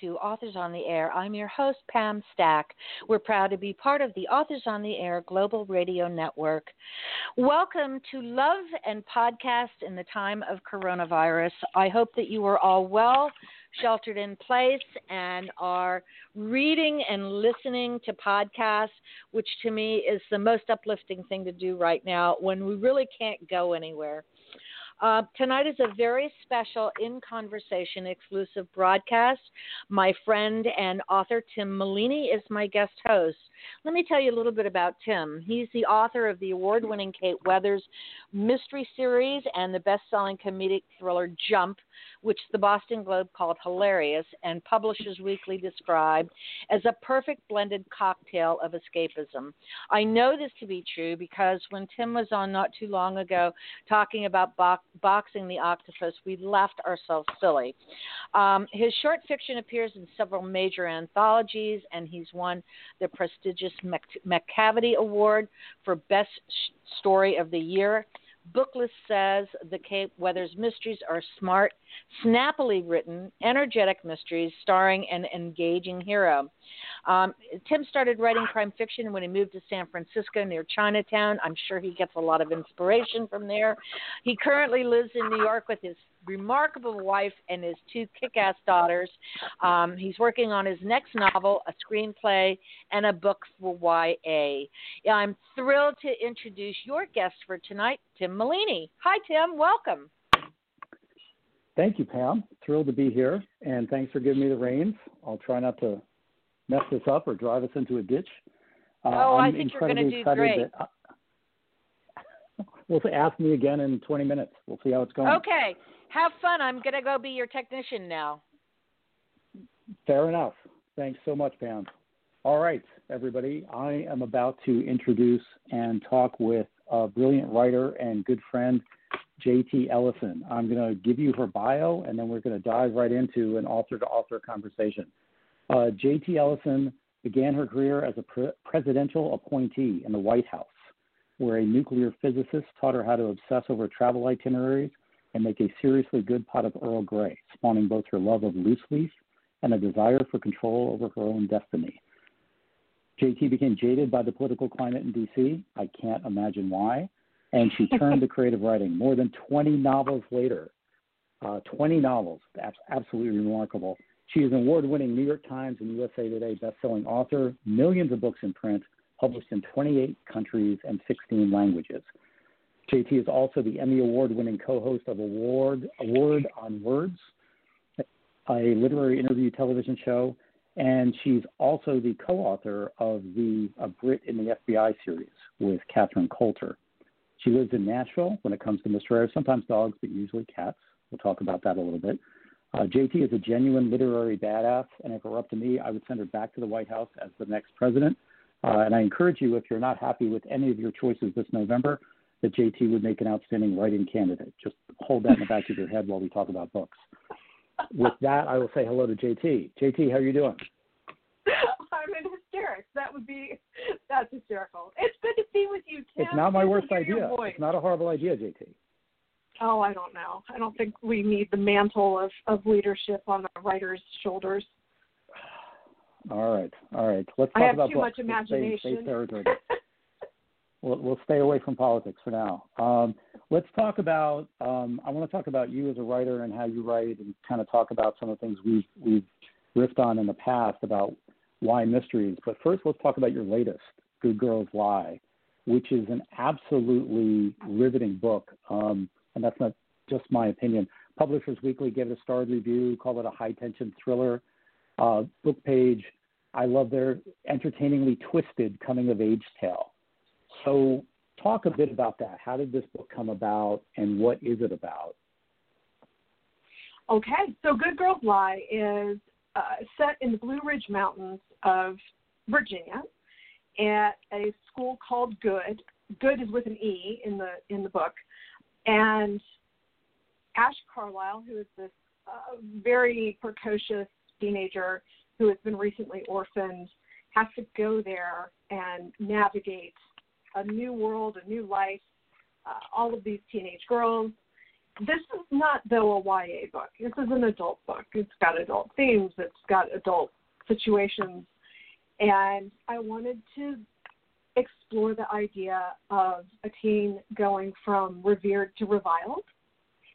To Authors on the Air. I'm your host, Pam Stack. We're proud to be part of the Authors on the Air Global Radio Network. Welcome to Love and Podcast in the time of coronavirus. I hope that you are all well, sheltered in place, and are reading and listening to podcasts, which to me is the most uplifting thing to do right now when we really can't go anywhere. Uh, tonight is a very special in conversation exclusive broadcast. My friend and author Tim Maleeny is my guest host. Let me tell you a little bit about Tim. He's the author of the award winning Cape Weathers mystery series and the best selling comedic thriller Jump, which the Boston Globe called hilarious and Publishers Weekly described as a perfect blended cocktail of escapism. I know this to be true because when Tim was on not too long ago talking about bo- boxing the octopus, we laughed ourselves silly. Um, his short fiction appears in several major anthologies, and he's won the prestigious Macavity Award for Best Story of the Year Booklist says the Cape Weathers mysteries are smart, snappily written, energetic mysteries starring an engaging hero. Um, Tim started writing crime fiction when he moved to San Francisco near Chinatown. I'm sure he gets a lot of inspiration from there. He currently lives in New York with his remarkable wife and his two kick ass daughters. Um, he's working on his next novel, a screenplay, and a book for YA. I'm thrilled to introduce your guest for tonight, Tim Maleeny. Hi, Tim. Welcome. Thank you, Pam. Thrilled to be here, and thanks for giving me the reins. I'll try not to mess this up or drive us into a ditch. Uh, oh, I'm i think you're going to do great. That, uh, well, ask me again in 20 minutes. We'll see how it's going. Okay. Have fun. I'm going to go be your technician now. Fair enough. Thanks so much, Pam. All right, everybody. I am about to introduce and talk with a brilliant writer and good friend, JT Ellison. I'm going to give you her bio, and then we're going to dive right into an author to author conversation. Uh, JT Ellison began her career as a pre- presidential appointee in the White House, where a nuclear physicist taught her how to obsess over travel itineraries and make a seriously good pot of Earl Grey, spawning both her love of loose leaf and a desire for control over her own destiny. JT became jaded by the political climate in DC. I can't imagine why. And she turned to creative writing. More than 20 novels later, uh, 20 novels, that's absolutely remarkable. She is an award winning New York Times and USA Today best-selling author, millions of books in print, published in 28 countries and 16 languages. JT is also the Emmy Award winning co host of Award, A Word on Words, a literary interview television show, and she's also the co author of the A Brit in the FBI series with Catherine Coulter. She lives in Nashville when it comes to Mr. Rare, sometimes dogs, but usually cats. We'll talk about that a little bit. Uh, JT is a genuine literary badass, and if it were up to me, I would send her back to the White House as the next president. Uh, and I encourage you, if you're not happy with any of your choices this November, that JT would make an outstanding writing candidate. Just hold that in the back of your head while we talk about books. With that, I will say hello to JT. JT, how are you doing? I'm in hysterics. That would be that's hysterical. It's good to be with you, Tim. It's not my worst idea. It's not a horrible idea, JT. Oh, I don't know. I don't think we need the mantle of, of leadership on the writer's shoulders. All right, all right. Let's talk I have about too books. much imagination. we'll, we'll stay away from politics for now. Um, let's talk about. Um, I want to talk about you as a writer and how you write, and kind of talk about some of the things we've we've riffed on in the past about why mysteries. But first, let's talk about your latest, Good Girls Lie, which is an absolutely riveting book. Um, and that's not just my opinion. Publishers Weekly gave it a starred review, called it a high tension thriller. Uh, BookPage, I love their entertainingly twisted coming of age tale. So, talk a bit about that. How did this book come about, and what is it about? Okay, so Good Girls Lie is uh, set in the Blue Ridge Mountains of Virginia at a school called Goode. Goode is with an E in the in the book, and Ash Carlisle, who is this uh, very precocious teenager who has been recently orphaned, has to go there and navigate a new world, a new life, uh, all of these teenage girls. this is not though a YA book. This is an adult book. It's got adult themes. It's got adult situations, and I wanted to explore the idea of a teen going from revered to reviled.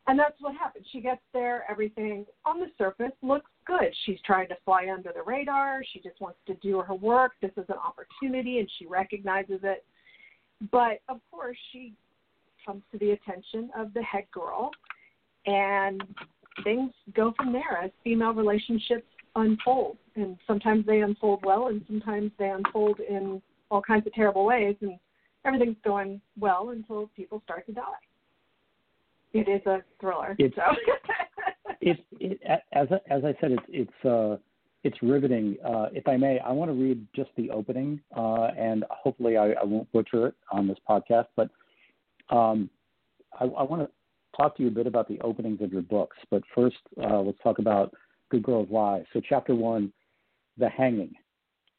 And that's what happens. She gets there, everything on the surface looks good. She's trying to fly under the radar. She just wants to do her work. This is an opportunity, and she recognizes it. But of course, she comes to the attention of the head girl, and things go from there as female relationships unfold. And sometimes they unfold well, and sometimes they unfold in all kinds of terrible ways. And everything's going well until people start to die. It is a thriller. It's, so. it, it, as as I said, it's it's uh, it's riveting. Uh, if I may, I want to read just the opening, uh, and hopefully I, I, won't butcher it on this podcast. But um, I, I, want to talk to you a bit about the openings of your books. But first, uh, let's talk about Good Girls Lie. So, chapter one, the hanging.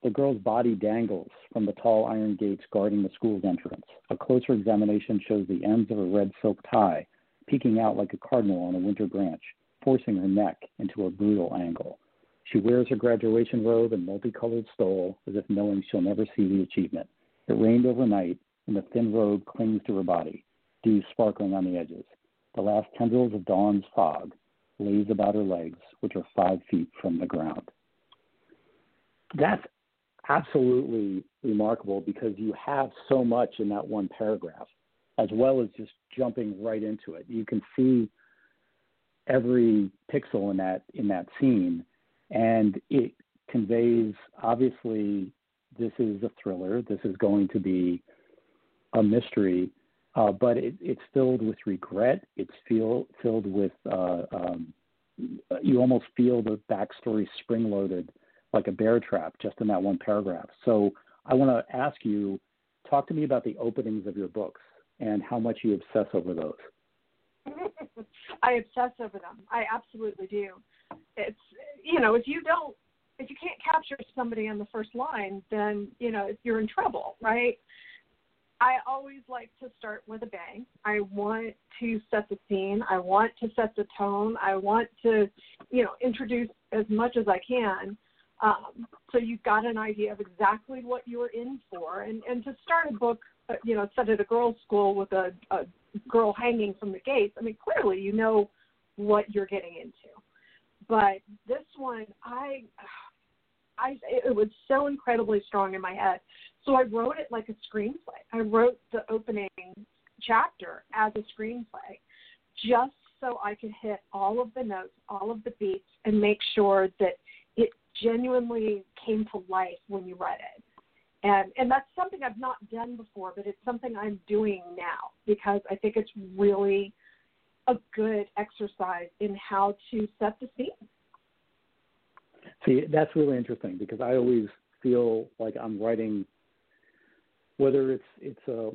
The girl's body dangles from the tall iron gates guarding the school's entrance. A closer examination shows the ends of a red silk tie peeking out like a cardinal on a winter branch, forcing her neck into a brutal angle. She wears her graduation robe and multicolored stole as if knowing she'll never see the achievement. It rained overnight, and the thin robe clings to her body, dew sparkling on the edges. The last tendrils of dawn's fog lays about her legs, which are five feet from the ground. That's absolutely remarkable because you have so much in that one paragraph, as well as just jumping right into it. You can see every pixel in that in that scene and it conveys obviously this is a thriller. This is going to be a mystery, uh, but it, it's filled with regret. It's feel, filled with uh, um, you almost feel the backstory spring loaded like a bear trap just in that one paragraph. So I want to ask you, talk to me about the openings of your books and how much you obsess over those. I obsess over them. I absolutely do it's you know if you don't if you can't capture somebody on the first line then you know you're in trouble right i always like to start with a bang i want to set the scene i want to set the tone i want to you know introduce as much as i can um, so you've got an idea of exactly what you're in for and and to start a book uh, you know set at a girls school with a, a girl hanging from the gates i mean clearly you know what you're getting into but this one, I, I, it was so incredibly strong in my head. So I wrote it like a screenplay. I wrote the opening chapter as a screenplay, just so I could hit all of the notes, all of the beats, and make sure that it genuinely came to life when you read it. And and that's something I've not done before, but it's something I'm doing now because I think it's really a good exercise in how to set the scene. See, that's really interesting because I always feel like I'm writing, whether it's it's a,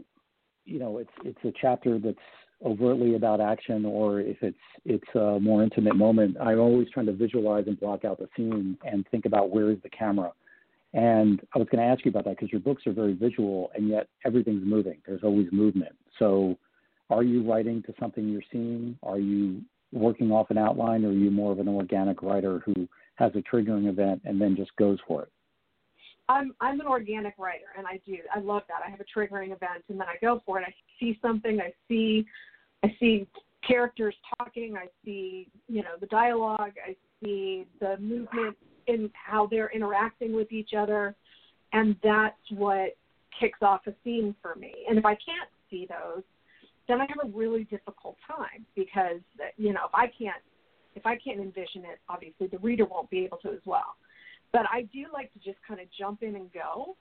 you know, it's it's a chapter that's overtly about action or if it's it's a more intimate moment. I'm always trying to visualize and block out the scene and think about where is the camera. And I was going to ask you about that because your books are very visual and yet everything's moving. There's always movement. So are you writing to something you're seeing? Are you working off an outline, or are you more of an organic writer who has a triggering event and then just goes for it? I'm I'm an organic writer, and I do I love that. I have a triggering event, and then I go for it. I see something. I see I see characters talking. I see you know the dialogue. I see the movement in how they're interacting with each other, and that's what kicks off a scene for me. And if I can't see those, then I have a really difficult time because you know if I can't if I can't envision it, obviously the reader won't be able to as well. But I do like to just kind of jump in and go.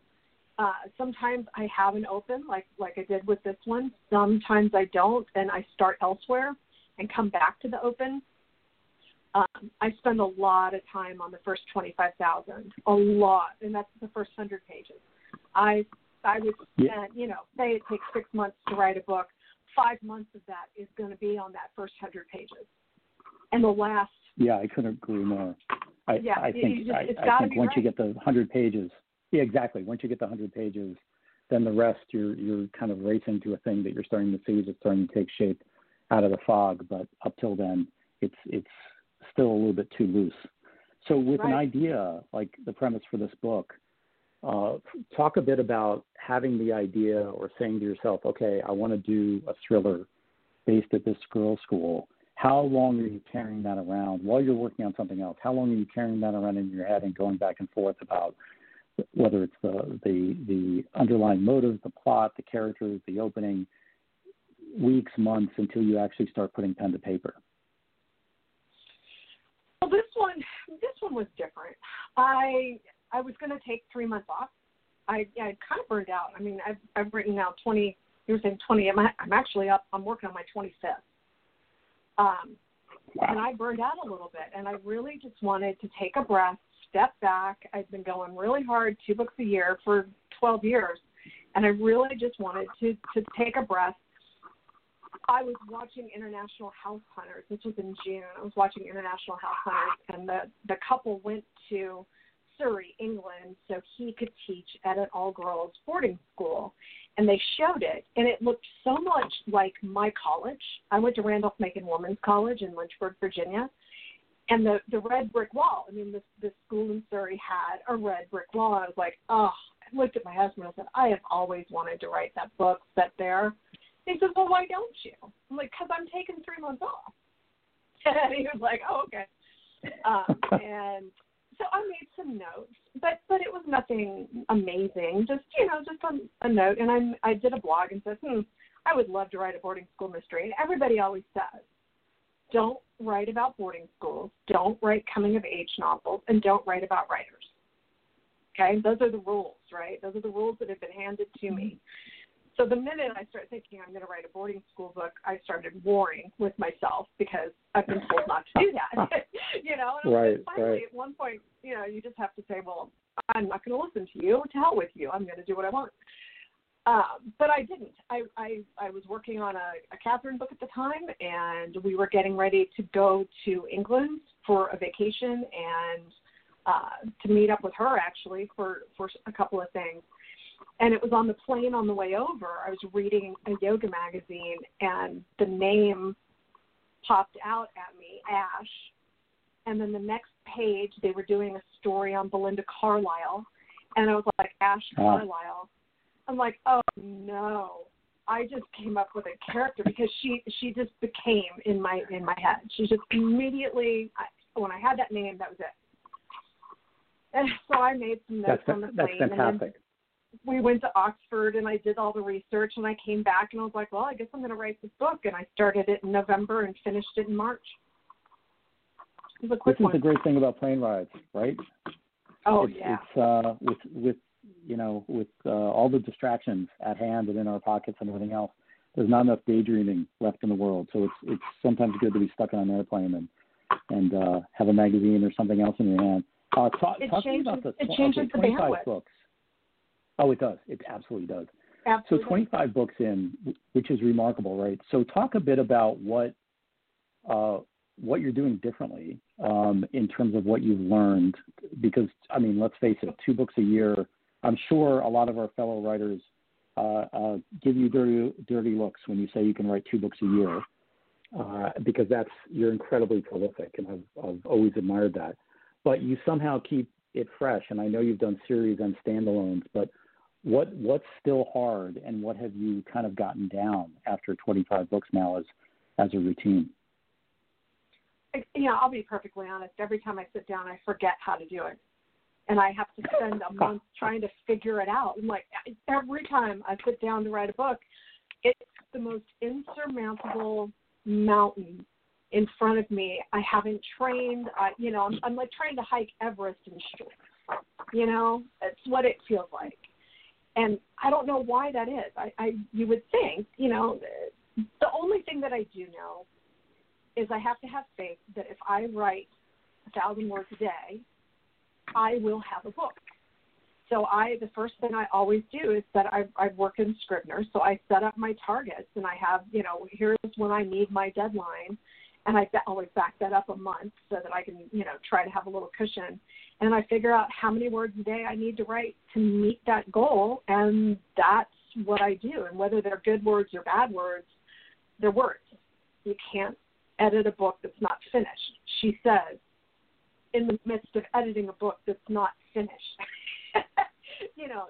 Uh, sometimes I have an open, like like I did with this one. Sometimes I don't, and I start elsewhere and come back to the open. Um, I spend a lot of time on the first twenty-five thousand, a lot, and that's the first hundred pages. I I would spend, you know, say it takes six months to write a book five months of that is going to be on that first hundred pages, and the last. Yeah, I couldn't agree more. I, yeah, I think just, I, I think once right. you get the hundred pages, yeah, exactly. Once you get the hundred pages, then the rest you're you're kind of racing to a thing that you're starting to see is starting to take shape. out of the fog. But up till then, it's it's still a little bit too loose. So with right. an idea like the premise for this book, uh, talk a bit about having the idea or saying to yourself, okay, I want to do a thriller based at this girls' school. How long are you carrying that around while you're working on something else? How long are you carrying that around in your head and going back and forth about whether it's the the the underlying motive, the plot, the characters, the opening, weeks, months until you actually start putting pen to paper? Well, this one this one was different. I I was going to take three months off. I I kind of burned out. I mean, I've I've written now twenty. You were saying twenty. I'm I'm actually up. I'm working on my twenty fifth. Um, wow. and I burned out a little bit, and I really just wanted to take a breath, step back. I've been going really hard, two books a year for 12 years, and I really just wanted to to take a breath. I was watching International House Hunters. This was in June. I was watching International House Hunters, and the the couple went to Surrey, England, so he could teach at an all girls boarding school. And they showed it, and it looked so much like my college. I went to Randolph Macon Women's College in Lynchburg, Virginia. And the the red brick wall. I mean, the the school in Surrey had a red brick wall. I was like, oh. I looked at my husband and I said, I have always wanted to write that book set there. He says, well, why don't you? I'm like, because I'm taking three months off. And he was like, oh, okay. Um, and so I made some notes, but but it was nothing amazing. Just you know, just a, a note. And I I did a blog and said, hmm, I would love to write a boarding school mystery. And everybody always says, don't write about boarding schools, don't write coming of age novels, and don't write about writers. Okay, those are the rules, right? Those are the rules that have been handed to me. So the minute I start thinking I'm going to write a boarding school book, I started warring with myself because I've been told not to do that. you know, and right, finally right. at one point, you know, you just have to say, well, I'm not going to listen to you. To hell with you. I'm going to do what I want. Um, but I didn't. I, I I was working on a, a Catherine book at the time, and we were getting ready to go to England for a vacation and uh, to meet up with her actually for for a couple of things and it was on the plane on the way over. I was reading a yoga magazine, and the name popped out at me, Ash. And then the next page, they were doing a story on Belinda Carlisle, and I was like, Ash Carlisle. I'm like, oh no. I just came up with a character because she she just became in my in my head. She just immediately when I had that name, that was it. And so I made some notes that's, on the plane. That's fantastic. And we went to Oxford and I did all the research and I came back and I was like, well, I guess I'm going to write this book. And I started it in November and finished it in March. It was a quick this one. is the great thing about plane rides, right? Oh it's, yeah. It's uh, with with you know with uh, all the distractions at hand and in our pockets and everything else. There's not enough daydreaming left in the world, so it's it's sometimes good to be stuck on an airplane and and uh, have a magazine or something else in your hand. Uh, talk, it talk changes, about the it changes okay, 25 bandwidth. books. Oh, it does. It absolutely does. Absolutely. So 25 books in, which is remarkable, right? So talk a bit about what uh, what you're doing differently um, in terms of what you've learned, because I mean, let's face it, two books a year. I'm sure a lot of our fellow writers uh, uh, give you dirty dirty looks when you say you can write two books a year, uh, because that's you're incredibly prolific, and I've I've always admired that. But you somehow keep it fresh, and I know you've done series and standalones, but what what's still hard and what have you kind of gotten down after 25 books now as as a routine? Yeah i'll be perfectly honest. Every time i sit down i forget how to do it and i have to spend a month trying to figure it out. And like every time i sit down to write a book it's the most insurmountable mountain in front of me. I haven't trained i you know i'm, I'm like trying to hike everest in shorts you know? It's what it feels like. And I don't know why that is. I, I you would think, you know, the only thing that I do know is I have to have faith that if I write a thousand words a day, I will have a book. So I, the first thing I always do is that I, I work in Scrivener. So I set up my targets and I have, you know, here's when I need my deadline, and I always back that up a month so that I can, you know, try to have a little cushion and I figure out how many words a day I need to write to meet that goal, and that's what I do. And whether they're good words or bad words, they're words, you can't edit a book that's not finished. She says, in the midst of editing a book that's not finished. you know,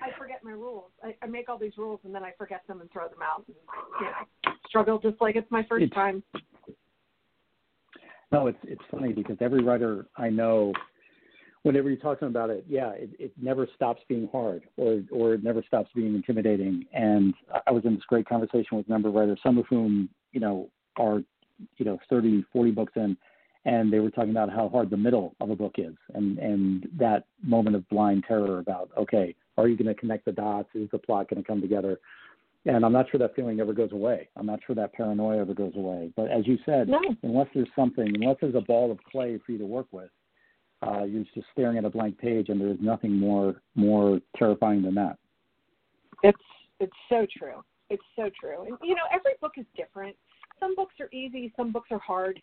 I forget my rules. I, I make all these rules and then I forget them and throw them out. And, you know, struggle just like it's my first it's, time. No, it's it's funny because every writer I know, whenever you talk to them about it, yeah, it, it never stops being hard or or it never stops being intimidating. And I was in this great conversation with a number of writers, some of whom you know are you know 30, 40 books in, and they were talking about how hard the middle of a book is, and and that moment of blind terror about okay, are you going to connect the dots? Is the plot going to come together? And I'm not sure that feeling ever goes away. I'm not sure that paranoia ever goes away. But as you said, no. unless there's something, unless there's a ball of clay for you to work with, uh, you're just staring at a blank page, and there's nothing more more terrifying than that. It's it's so true. It's so true. And you know, every book is different. Some books are easy, some books are hard.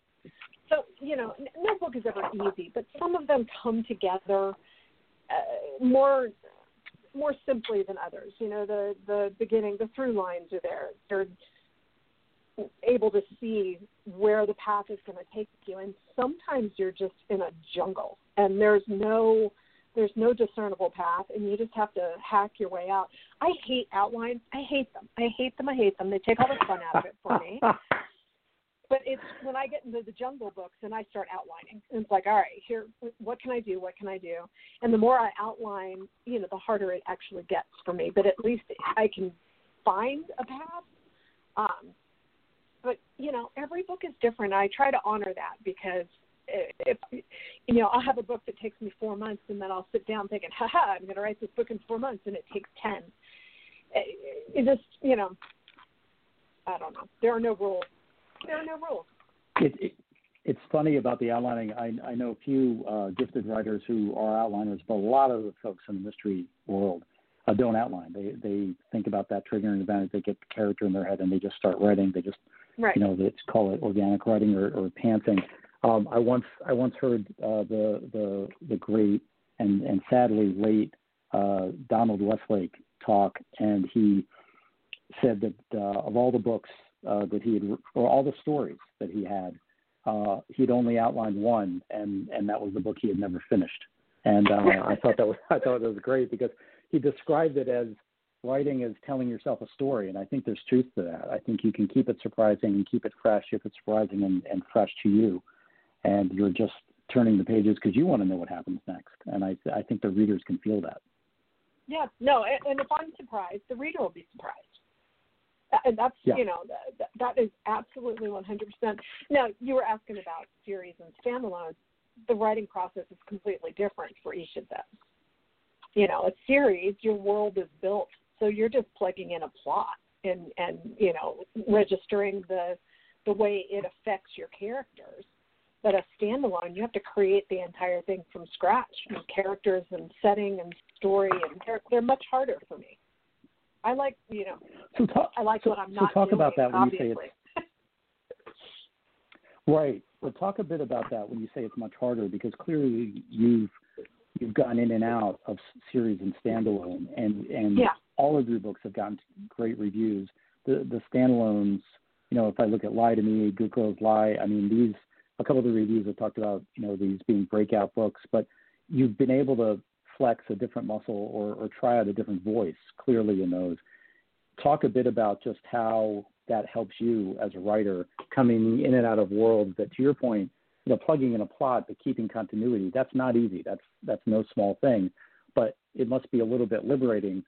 So you know, no book is ever easy, but some of them come together uh, more more simply than others. You know, the the beginning, the through lines are there. They're able to see where the path is going to take you, and sometimes you're just in a jungle, and there's no there's no discernible path, and you just have to hack your way out. I hate outlines. I hate them. I hate them. I hate them. They take all the fun out of it for me. but it's when I get into the jungle books and I start outlining. And it's like, all right, here, what can I do? What can I do? And the more I outline, you know, the harder it actually gets for me. But at least I can find a path. Um, but you know, every book is different. I try to honor that because if you know, I'll have a book that takes me four months, and then I'll sit down thinking, "Ha ha, I'm going to write this book in four months," and it takes ten. It just, you know, I don't know. There are no rules there are no rules. It, it, it's funny about the outlining. I, I know a few uh, gifted writers who are outliners, but a lot of the folks in the mystery world uh, don't outline. They they think about that triggering event. They get the character in their head and they just start writing. They just right. you know they call it organic writing or, or pantsing. Um, I once I once heard uh, the the the great and and sadly late uh, Donald Westlake talk, and he said that uh, of all the books uh, that he had, or all the stories that he had, uh, he'd only outlined one, and and that was the book he had never finished. And uh, I thought that was I thought that was great because he described it as writing as telling yourself a story, and I think there's truth to that. I think you can keep it surprising and keep it fresh if it's surprising and, and fresh to you, and you're just turning the pages because you want to know what happens next. And I I think the readers can feel that. Yeah, no, and if I'm surprised, the reader will be surprised and that's yeah. you know that, that is absolutely 100%. Now you were asking about series and standalones. The writing process is completely different for each of them. You know, a series, your world is built, so you're just plugging in a plot and and you know registering the the way it affects your characters. But a standalone, you have to create the entire thing from scratch, and characters and setting and story, and they're they're much harder for me. I like you know. So talk, I like so, what I'm so talk doing, about that when obviously. you say it's right. Well, talk a bit about that when you say it's much harder because clearly you've you've gone in and out of series and standalone, and and yeah. all of your books have gotten great reviews. The the standalones, you know, if I look at Lie to Me, Good Girls Lie, I mean these a couple of the reviews have talked about you know these being breakout books, but you've been able to flex a different muscle or, or try out a different voice clearly in those. Talk a bit about just how that helps you as a writer coming in and out of worlds that, to your point, you know, plugging in a plot but keeping continuity. That's not easy. That's that's no small thing, but it must be a little bit liberating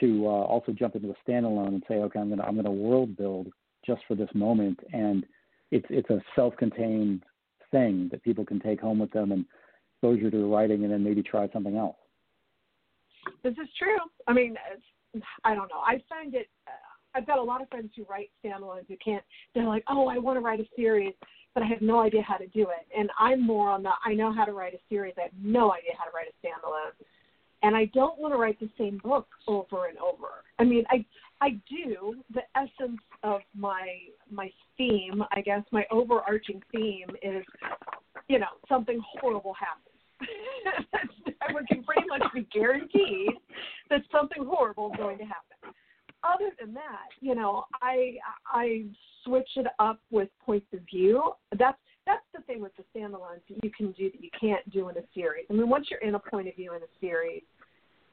to uh, also jump into a standalone and say, okay, I'm gonna I'm gonna world build just for this moment, and it's it's a self-contained thing that people can take home with them and exposure to writing and then maybe try something else. This is true. I mean, I don't know. I find it. Uh, I've got a lot of friends who write standalones who can't. They're like, oh, I want to write a series, but I have no idea how to do it. And I'm more on the. I know how to write a series. I have no idea how to write a standalone, and I don't want to write the same book over and over. I mean, I I do. The essence of my my theme, I guess, my overarching theme is, you know, something horrible happens we can pretty much be guaranteed that something horrible is going to happen. other than that, you know, I I switch it up with points of view. That's that's the thing with the standalones that you can do that you can't do in a series. I mean, once you're in a point of view in a series,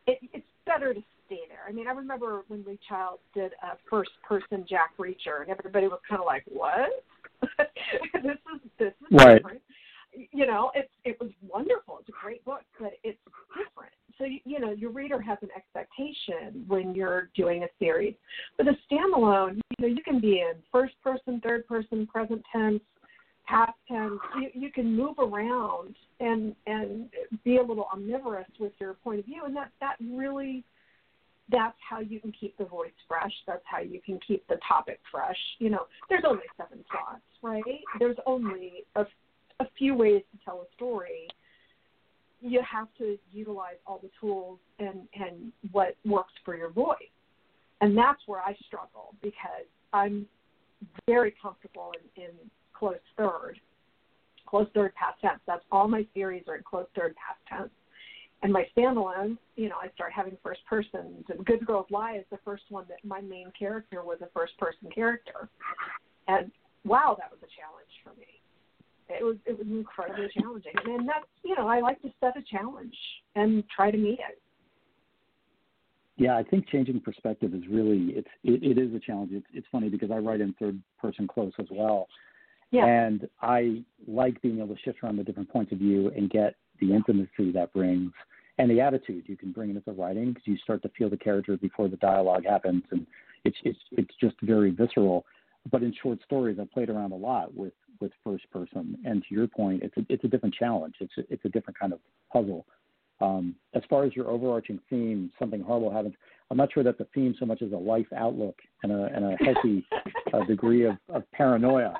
it, it's better to stay there. I mean, I remember when Lee Child did a first person Jack Reacher, and everybody was kind of like, "What? this is this is right. different." You know, it it was wonderful. It's a great book, but it's different. So you, you know, your reader has an expectation when you're doing a series. But a standalone, you know, you can be in first person, third person, present tense, past tense. You, you can move around and and be a little omnivorous with your point of view, and that that really that's how you can keep the voice fresh. That's how you can keep the topic fresh. You know, there's only seven thoughts, right? There's only a, a few ways to tell a story. You have to utilize all the tools and and what works for your voice, and that's where I struggle because I'm very comfortable in, in close third, close third past tense. That's all my series are in close third past tense. And my standalones, you know, I start having first persons. And Good Girls Lie is the first one that my main character was a first person character. And wow, that was a challenge for me. It was it was incredibly challenging. And that's you know, I like to set a challenge and try to meet it. Yeah, I think changing perspective is really it's it, it is a challenge. It's it's funny because I write in third person close as well. Yeah. And I like being able to shift around the different points of view and get the intimacy that brings and the attitude you can bring into the writing because you start to feel the character before the dialogue happens, and it's it's it's just very visceral. But in short stories, I played around a lot with with first person, and to your point, it's a it's a different challenge. It's a, it's a different kind of puzzle. Um, as far as your overarching theme, something horrible happens. I'm not sure that the theme so much as a life outlook and a and a healthy uh, degree of, of paranoia.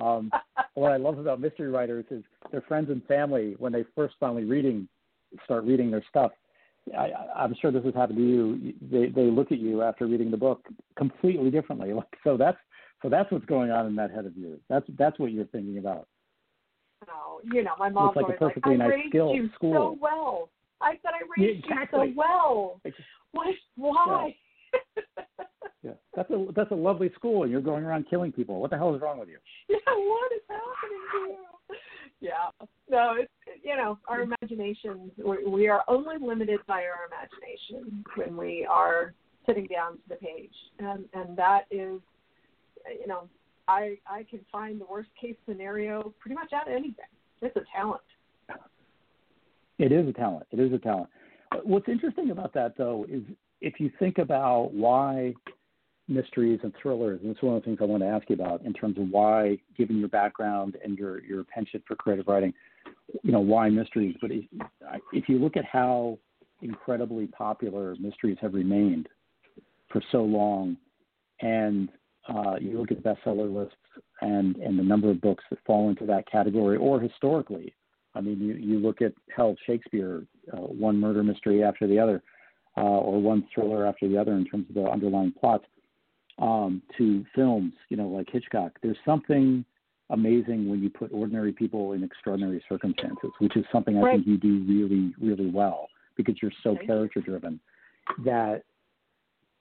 Um, what I love about mystery writers is their friends and family when they first finally reading start reading their stuff. I, I'm sure this has happened to you. They they look at you after reading the book completely differently. Like so that's so that's what's going on in that head of yours. That's that's what you're thinking about. Oh, you know, my mom's like always like, I nice raised you school. so well. I said I raised Yeah, exactly. you so well. What? Why? Yeah, that's a that's a lovely school, and you're going around killing people. What the hell is wrong with you? yeah, what is happening to you? Yeah, no, it's you know our imaginations. We, we are only limited by our imagination when we are sitting down to the page, and and that is, you know, I I can find the worst case scenario pretty much out of anything. It's a talent. It is a talent. It is a talent. What's interesting about that, though, is if you think about why mysteries and thrillers, and it's one of the things I want to ask you about in terms of why, given your background and your your penchant for creative writing, you know, why mysteries. But if, if you look at how incredibly popular mysteries have remained for so long, and uh, you look at bestseller lists and and the number of books that fall into that category, or historically, I mean, you you look at hell Shakespeare, uh, one murder mystery after the other, uh, or one thriller after the other in terms of the underlying plots, um, to films, you know, like Hitchcock. There's something amazing when you put ordinary people in extraordinary circumstances, which is something I Right. think you do really, really well because you're so character driven. That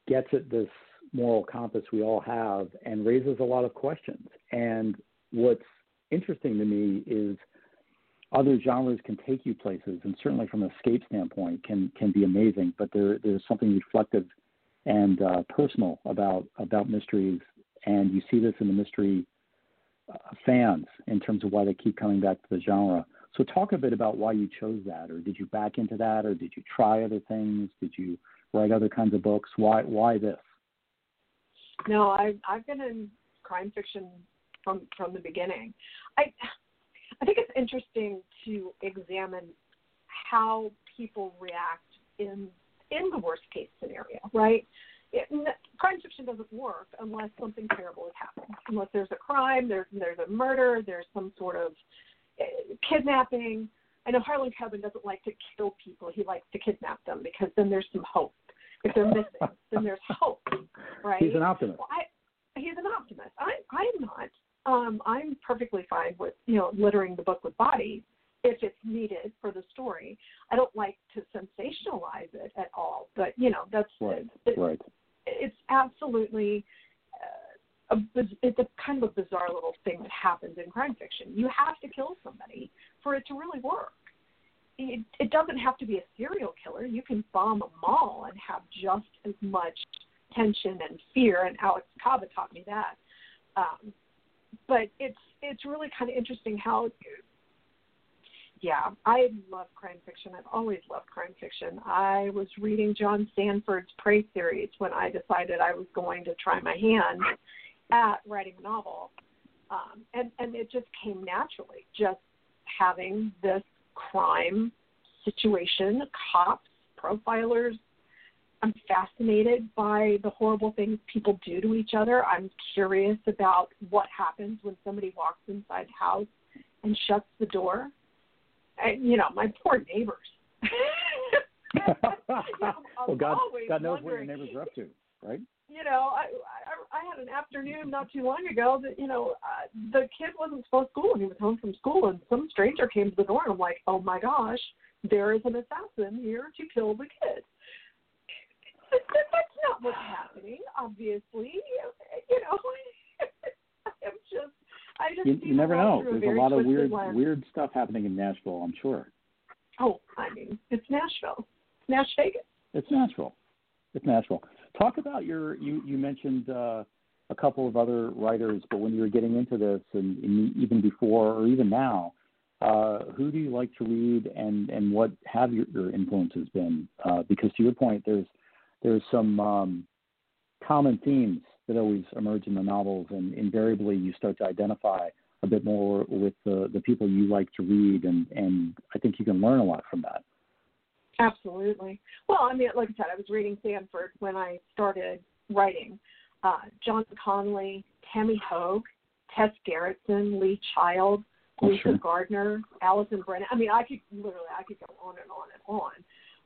gets at this moral compass we all have and raises a lot of questions. And what's interesting to me is other genres can take you places, and certainly from an escape standpoint, can can be amazing. But there there's something reflective and uh, personal about about mysteries, and you see this in the mystery uh, fans in terms of why they keep coming back to the genre. So talk a bit about why you chose that, or did you back into that, or did you try other things? Did you write other kinds of books? Why why this? No, I've I've been in crime fiction from from the beginning. I I think it's interesting to examine how people react in in the worst case scenario, right? It, crime fiction doesn't work unless something terrible has happened. Unless there's a crime, there's there's a murder, there's some sort of uh, kidnapping. I know Harlan Coben doesn't like to kill people; he likes to kidnap them because then there's some hope. If they're missing, then there's hope, right? He's an optimist. Well, I, he's an optimist. I, I'm not. Um, I'm perfectly fine with you know littering the book with bodies if it's needed for the story. I don't like to sensationalize it at all, but you know that's Right, it, right. it's absolutely uh, a, it's a kind of a bizarre little thing that happens in crime fiction. You have to kill somebody for it to really work. It, it doesn't have to be a serial killer. You can bomb a mall and have just as much tension and fear. And Alex Kava taught me that. Um, but it's it's really kind of interesting how yeah, I love crime fiction. I've always loved crime fiction. I was reading John Sandford's Prey series when I decided I was going to try my hand at writing a novel, um, and and it just came naturally. Just having this crime situation, cops, profilers. I'm fascinated by the horrible things people do to each other. I'm curious about what happens when somebody walks inside the house and shuts the door I, you know, my poor neighbors. you know, well, God, God knows what your neighbors are up to, right? You know, I, I I had an afternoon not too long ago that you know uh, the kid wasn't supposed to school and he was home from school and some stranger came to the door and I'm like, oh my gosh, there is an assassin here to kill the kid. That's not what's happening, obviously. You know, I'm just I just you, you never know. There's a, a lot of weird lens. weird stuff happening in Nashville. I'm sure. Oh, I mean, it's Nashville. It's Nash Vegas. It's Nashville. It's Nashville. Talk about your. You you mentioned uh, a couple of other writers, but when you were getting into this, and, and even before or even now, uh, who do you like to read, and and what have your, your influences been? Uh, because to your point, there's there's some um, common themes that always emerge in the novels, and invariably you start to identify a bit more with the, the people you like to read, and, and I think you can learn a lot from that. Absolutely. Well, I mean, like I said, I was reading Sandford when I started writing. Uh, John Conley, Tami Hoag, Tess Gerritsen, Lee Child, oh, Lisa sure. Gardner, Allison Brennan. I mean, I could literally, I could go on and on and on.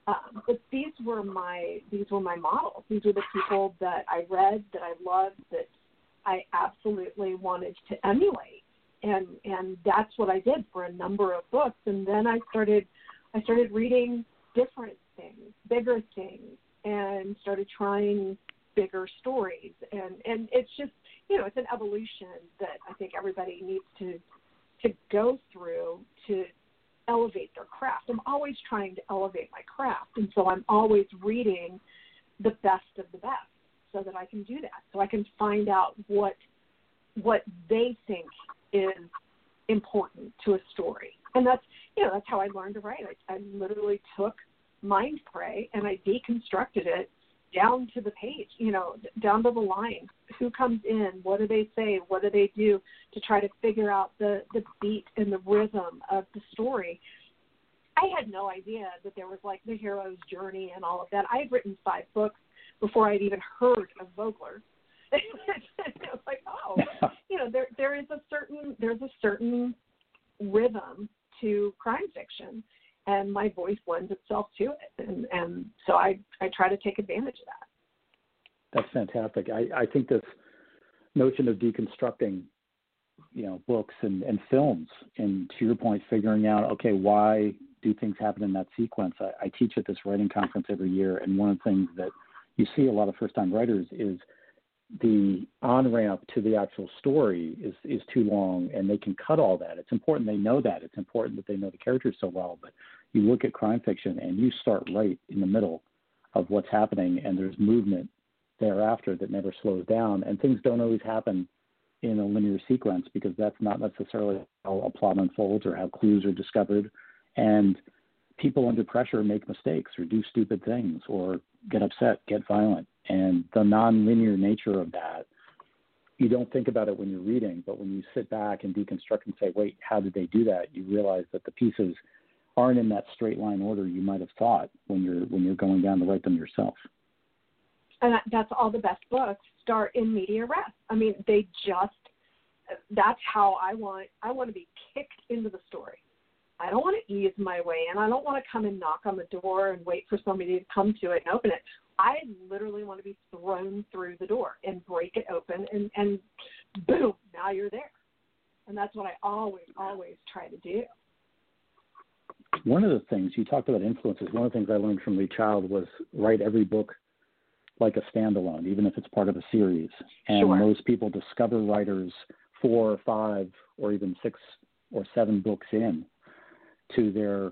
Um, but these were my these were my models. These were the people that I read, that I loved, that I absolutely wanted to emulate, and and that's what I did for a number of books. And then I started I started reading different things, bigger things, and started trying bigger stories. And and it's just you know it's an evolution that I think everybody needs to to go through to elevate their craft. I'm always trying to elevate my craft, and so I'm always reading the best of the best so that I can do that. So I can find out what what they think is important to a story. And that's you know, that's how I learned to write. I, I literally took Mind Prey and I deconstructed it down to the page, you know, down to the line. Who comes in? What do they say? What do they do to try to figure out the the beat and the rhythm of the story? I had no idea that there was like the hero's journey and all of that. I had written five books before I'd even heard of Vogler. it was like, oh, you know, there there is a certain there's a certain rhythm to crime fiction and my voice lends itself to it. And and so i i try to take advantage of that. That's fantastic. I i think this notion of deconstructing you know books and and films and to your point figuring out okay why do things happen in that sequence? I, I teach at this writing conference every year and one of the things that you see a lot of first time writers is the on ramp to the actual story is is too long and they can cut all that. It's important they know that. It's important that they know the characters so well. But you look at crime fiction and you start right in the middle of what's happening and there's movement thereafter that never slows down and things don't always happen in a linear sequence because that's not necessarily how a plot unfolds or how clues are discovered and people under pressure make mistakes or do stupid things or get upset, get violent and the nonlinear nature of that you don't think about it when you're reading, but when you sit back and deconstruct and say, wait, how did they do that? You realize that the pieces aren't in that straight line order you might have thought when you're when you're going down to write them yourself. And that's all the best books start in media res. I mean, they just that's how I want I want to be kicked into the story. I don't want to ease my way in. I don't want to come and knock on the door and wait for somebody to come to it and open it. I literally want to be thrown through the door and break it open and, and boom, now you're there. And that's what I always, always try to do. One of the things you talked about influences, one of the things I learned from Lee Child was write every book like a standalone, even if it's part of a series. And Sure. most people discover writers four or five or even six or seven books in to their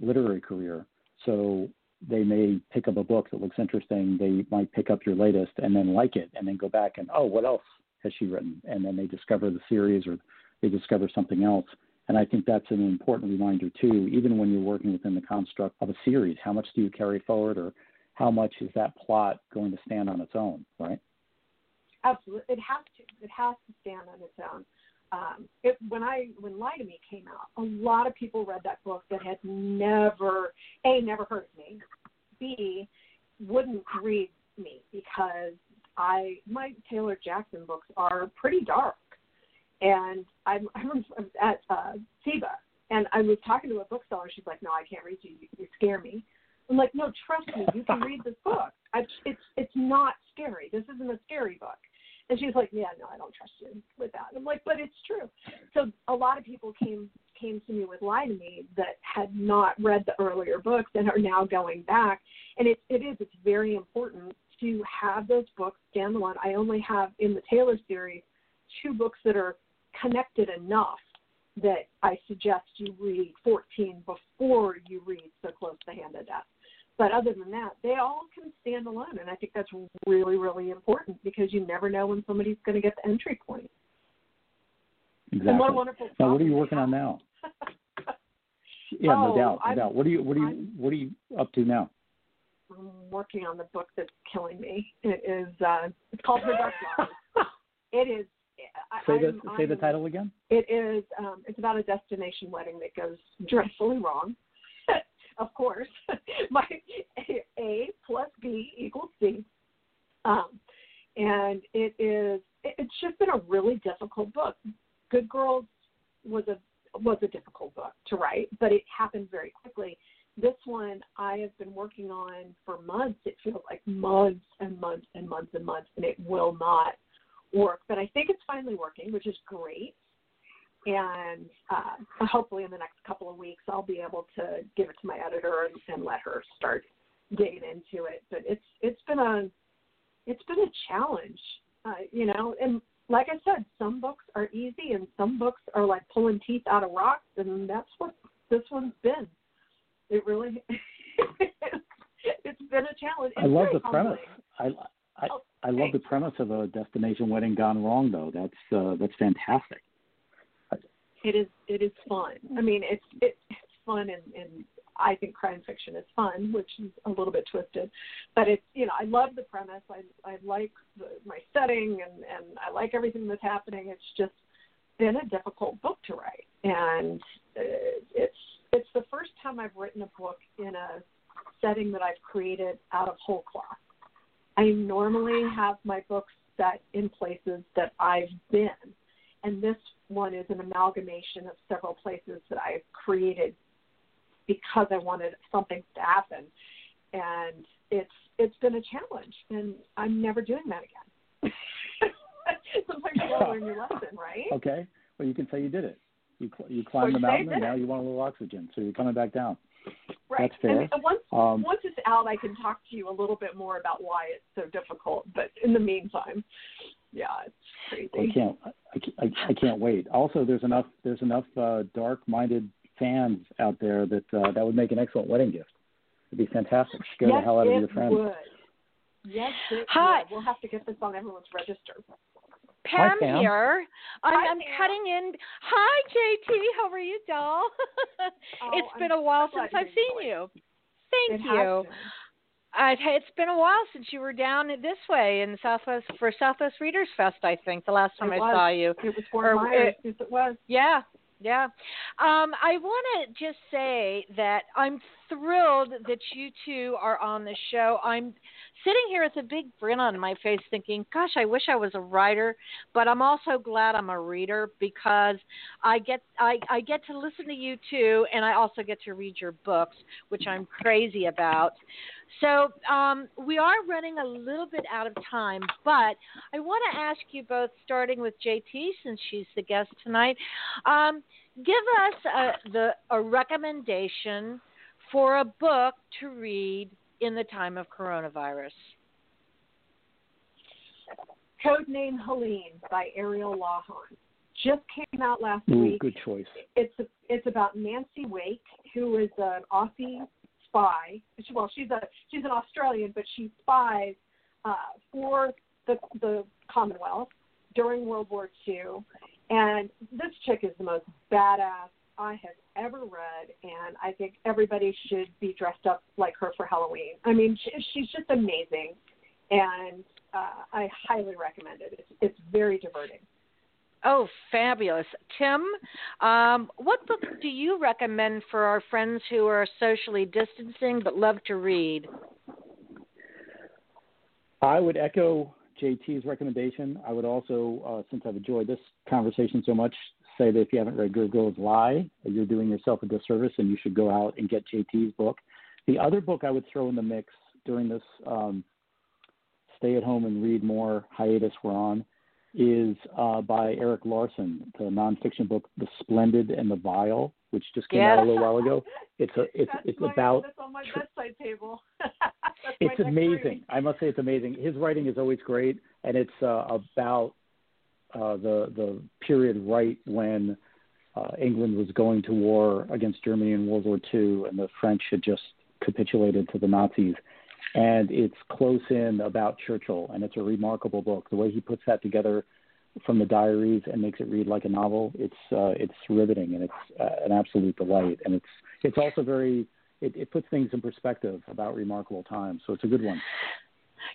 literary career. So they may pick up a book that looks interesting. They might pick up your latest and then like it and then go back and, oh, what else has she written? And then they discover the series or they discover something else. And I think that's an important reminder too, even when you're working within the construct of a series, how much do you carry forward or how much is that plot going to stand on its own, right? Absolutely, it has to. It has to stand on its own. Um, it, when I when Lie to Me came out, a lot of people read that book that had never a never heard of me, b wouldn't read me because I my Taylor Jackson books are pretty dark, and I'm I'm at uh, and I was talking to a bookseller. She's like, "No, I can't read you. You, you scare me." I'm like, "No, trust me. You can read this book. I, it's it's not scary. This isn't a scary book." And she's like, "Yeah, no, I don't trust you with that." I'm like, "But it's true." So a lot of people came came to me with Lie to Me that had not read the earlier books and are now going back. And it it is it's very important to have those books standalone. I only have in the Taylor series two books that are connected enough that I suggest you read 14 before you read So Close the Hand of Death. But other than that, they all can stand alone, and I think that's really, really important because you never know when somebody's going to get the entry point. Exactly. And what a wonderful now, what are you working on now? Yeah, no Oh, doubt, no I'm- doubt. What are you, what are you, I'm- what are you up to now? I'm working on the book that's killing me. It is uh, it's called Her Dark Lies. it is. I, Say the I'm- say the title again. It is. Um, it's about a destination wedding that goes dreadfully wrong. Of course, my a, plus B equals C. Um, and it is. It's just been a really difficult book. Good Girls was a was a difficult book to write, but it happened very quickly. This one I have been working on for months. It feels like months and months and months and months, and it will not work. But I think it's finally working, which is great and uh, hopefully in the next couple of weeks I'll be able to give it to my editor and, and let her start digging into it. But it's it's been a it's been a challenge, uh, you know. And like I said, some books are easy and some books are like pulling teeth out of rocks, and that's what this one's been. It really it's been a challenge. I love the premise. I I, Oh, I love thanks. the premise of a destination wedding gone wrong, though. That's uh, that's fantastic. It is it is fun. I mean, it's it, it's fun, and, and I think crime fiction is fun, which is a little bit twisted, but it's you know I love the premise. I I like the, my setting, and and I like everything that's happening. It's just been a difficult book to write, and uh, it's it's the first time I've written a book in a setting that I've created out of whole cloth. I normally have my books set in places that I've been and this one is an amalgamation of several places that I've created because I wanted something to happen, and it's it's been a challenge, and I'm never doing that again. Sometimes you gotta learn your lesson, right? Okay. Well, you can say you did it. You cl- you climbed the mountain, and it. now you want a little oxygen, so you're coming back down. Right. That's fair. And once Um, once it's out, I can talk to you a little bit more about why it's so difficult. But in the meantime, yeah, it's I crazy. can't. I, can't- I, I can't wait. Also, there's enough. There's enough uh, dark-minded fans out there that uh, that would make an excellent wedding gift. It'd be fantastic. Scare yes, the hell out of your friends. would. Yes, it Hi. would. We'll have to get this on everyone's register. Pam, Hi, Pam. here. I'm, Hi, I'm Pam. cutting in. Hi, JT. How are you, doll? it's Oh, been I'm a while so glad since to I've hear seen your you. Thank it you. Has been. I, it's been a while since you were down this way in Southwest for Southwest Readers Fest. I think the last time It I was. saw you. It was Fort Or Myers. yes, it was. Yeah, yeah. Um, I want to just say that I'm thrilled that you two are on the show. I'm sitting here with a big grin on my face, thinking, "Gosh, I wish I was a writer," but I'm also glad I'm a reader because I get I, I get to listen to you two, and I also get to read your books, which I'm crazy about. So um, we are running a little bit out of time, but I want to ask you both, starting with JT, since she's the guest tonight. Um, give us a, the, a recommendation for a book to read in the time of coronavirus. Codename Helene by Ariel Lawhon. Just came out last Ooh, week. good choice. It's it's about Nancy Wake, who is an Aussie spy. Well, she's a she's an Australian, but she spies uh, for the the Commonwealth during World War II. And this chick is the most badass I have ever read, and I think everybody should be dressed up like her for Halloween. I mean, she, she's just amazing, and uh, I highly recommend it. It's, it's very diverting. Oh, fabulous. Tim, um, what book do you recommend for our friends who are socially distancing but love to read? I would echo JT's recommendation. I would also, uh, since I've enjoyed this conversation so much, say that if you haven't read Good Girls Lie, you're doing yourself a disservice and you should go out and get JT's book. The other book I would throw in the mix during this um, stay at home and read more hiatus we're on is uh, by Erik Larson, the nonfiction book The Splendid and the Vile, which just came yes. out a little while ago. It's a it's that's it's my, about that's on my bedside table. it's amazing. I must say it's amazing. His writing is always great, and it's uh, about uh, the the period right when uh, England was going to war against Germany in World War II, and the French had just capitulated to the Nazis. And it's close in about Churchill, and it's a remarkable book. The way he puts that together from the diaries and makes it read like a novel, it's uh, it's riveting and it's uh, an absolute delight. And it's it's also very it, it puts things in perspective about remarkable times. So it's a good one.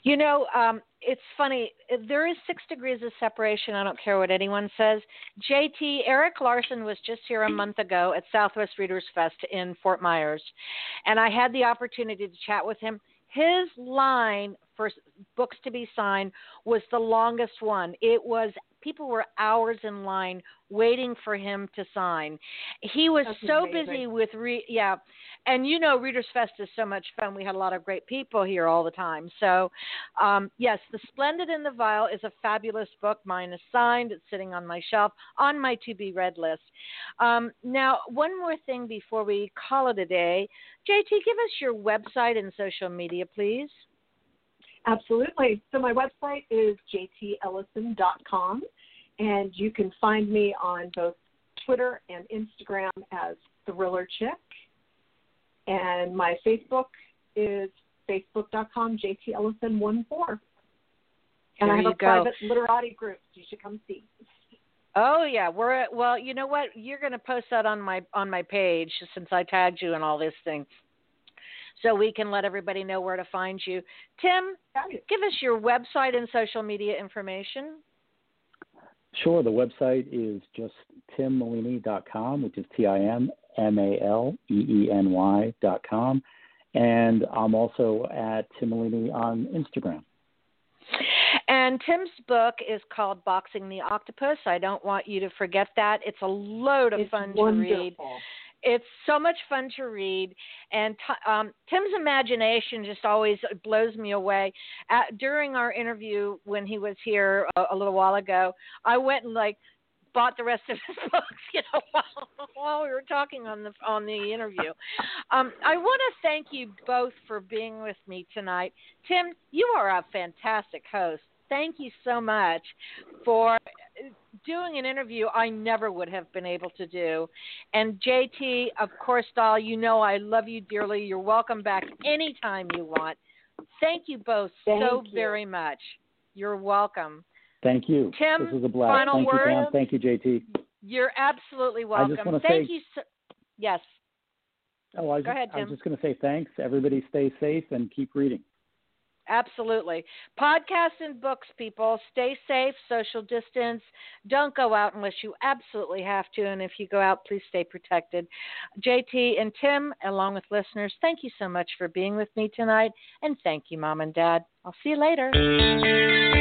You know, um, it's funny. There is six degrees of separation. I don't care what anyone says. JT Erik Larson was just here a month ago at Southwest Readers Fest in Fort Myers, and I had the opportunity to chat with him. His line for books to be signed was the longest one. It was people were hours in line waiting for him to sign. He was That's so amazing. busy with re- yeah, and you know Readers Fest is so much fun. We had a lot of great people here all the time. So, um, yes, The Splendid and the Vile is a fabulous book. Mine is signed. It's sitting on my shelf on my to be read list. Um, now, one more thing before we call it a day. JT, give us your website and social media, please. Absolutely. So my website is jtellison.com, and you can find me on both Twitter and Instagram as Thriller Chick. And my Facebook is facebook.com jtellison14. And There I have a go. private literati group. You should come see. Oh yeah, we're well. You know what? You're going to post that on my on my page since I tagged you and all this thing, so we can let everybody know where to find you. Tim, give us your website and social media information. Sure. The website is just timmaleeny.com, which is T I M M A L E E N Y dot com. And I'm also at Tim Maleeny on Instagram. And Tim's book is called Boxing the Octopus. I don't want you to forget that. It's a load of It's fun wonderful. to read. It's so much fun to read, and um, Tim's imagination just always blows me away. At, during our interview when he was here a, a little while ago, I went and like bought the rest of his books, you know, while, while we were talking on the on the interview. Um, I want to thank you both for being with me tonight. Tim, you are a fantastic host. Thank you so much for doing an interview I never would have been able to do. And JT, of course, doll, you know I love you dearly. You're welcome back anytime you want. Thank you both Thank so you. very much. You're welcome. Thank you. Tim, this is a blast. final Thank you, Pam. Thank you, JT. You're absolutely welcome. wanna Thank say- you so Yes. Oh, I was, Go ahead, I was just going to say thanks. Everybody stay safe and keep reading. Absolutely. Podcasts and books, people. Stay safe, social distance. Don't go out unless you absolutely have to. And if you go out, please stay protected. JT and Tim, along with listeners, thank you so much for being with me tonight. And thank you, Mom and Dad. I'll see you later.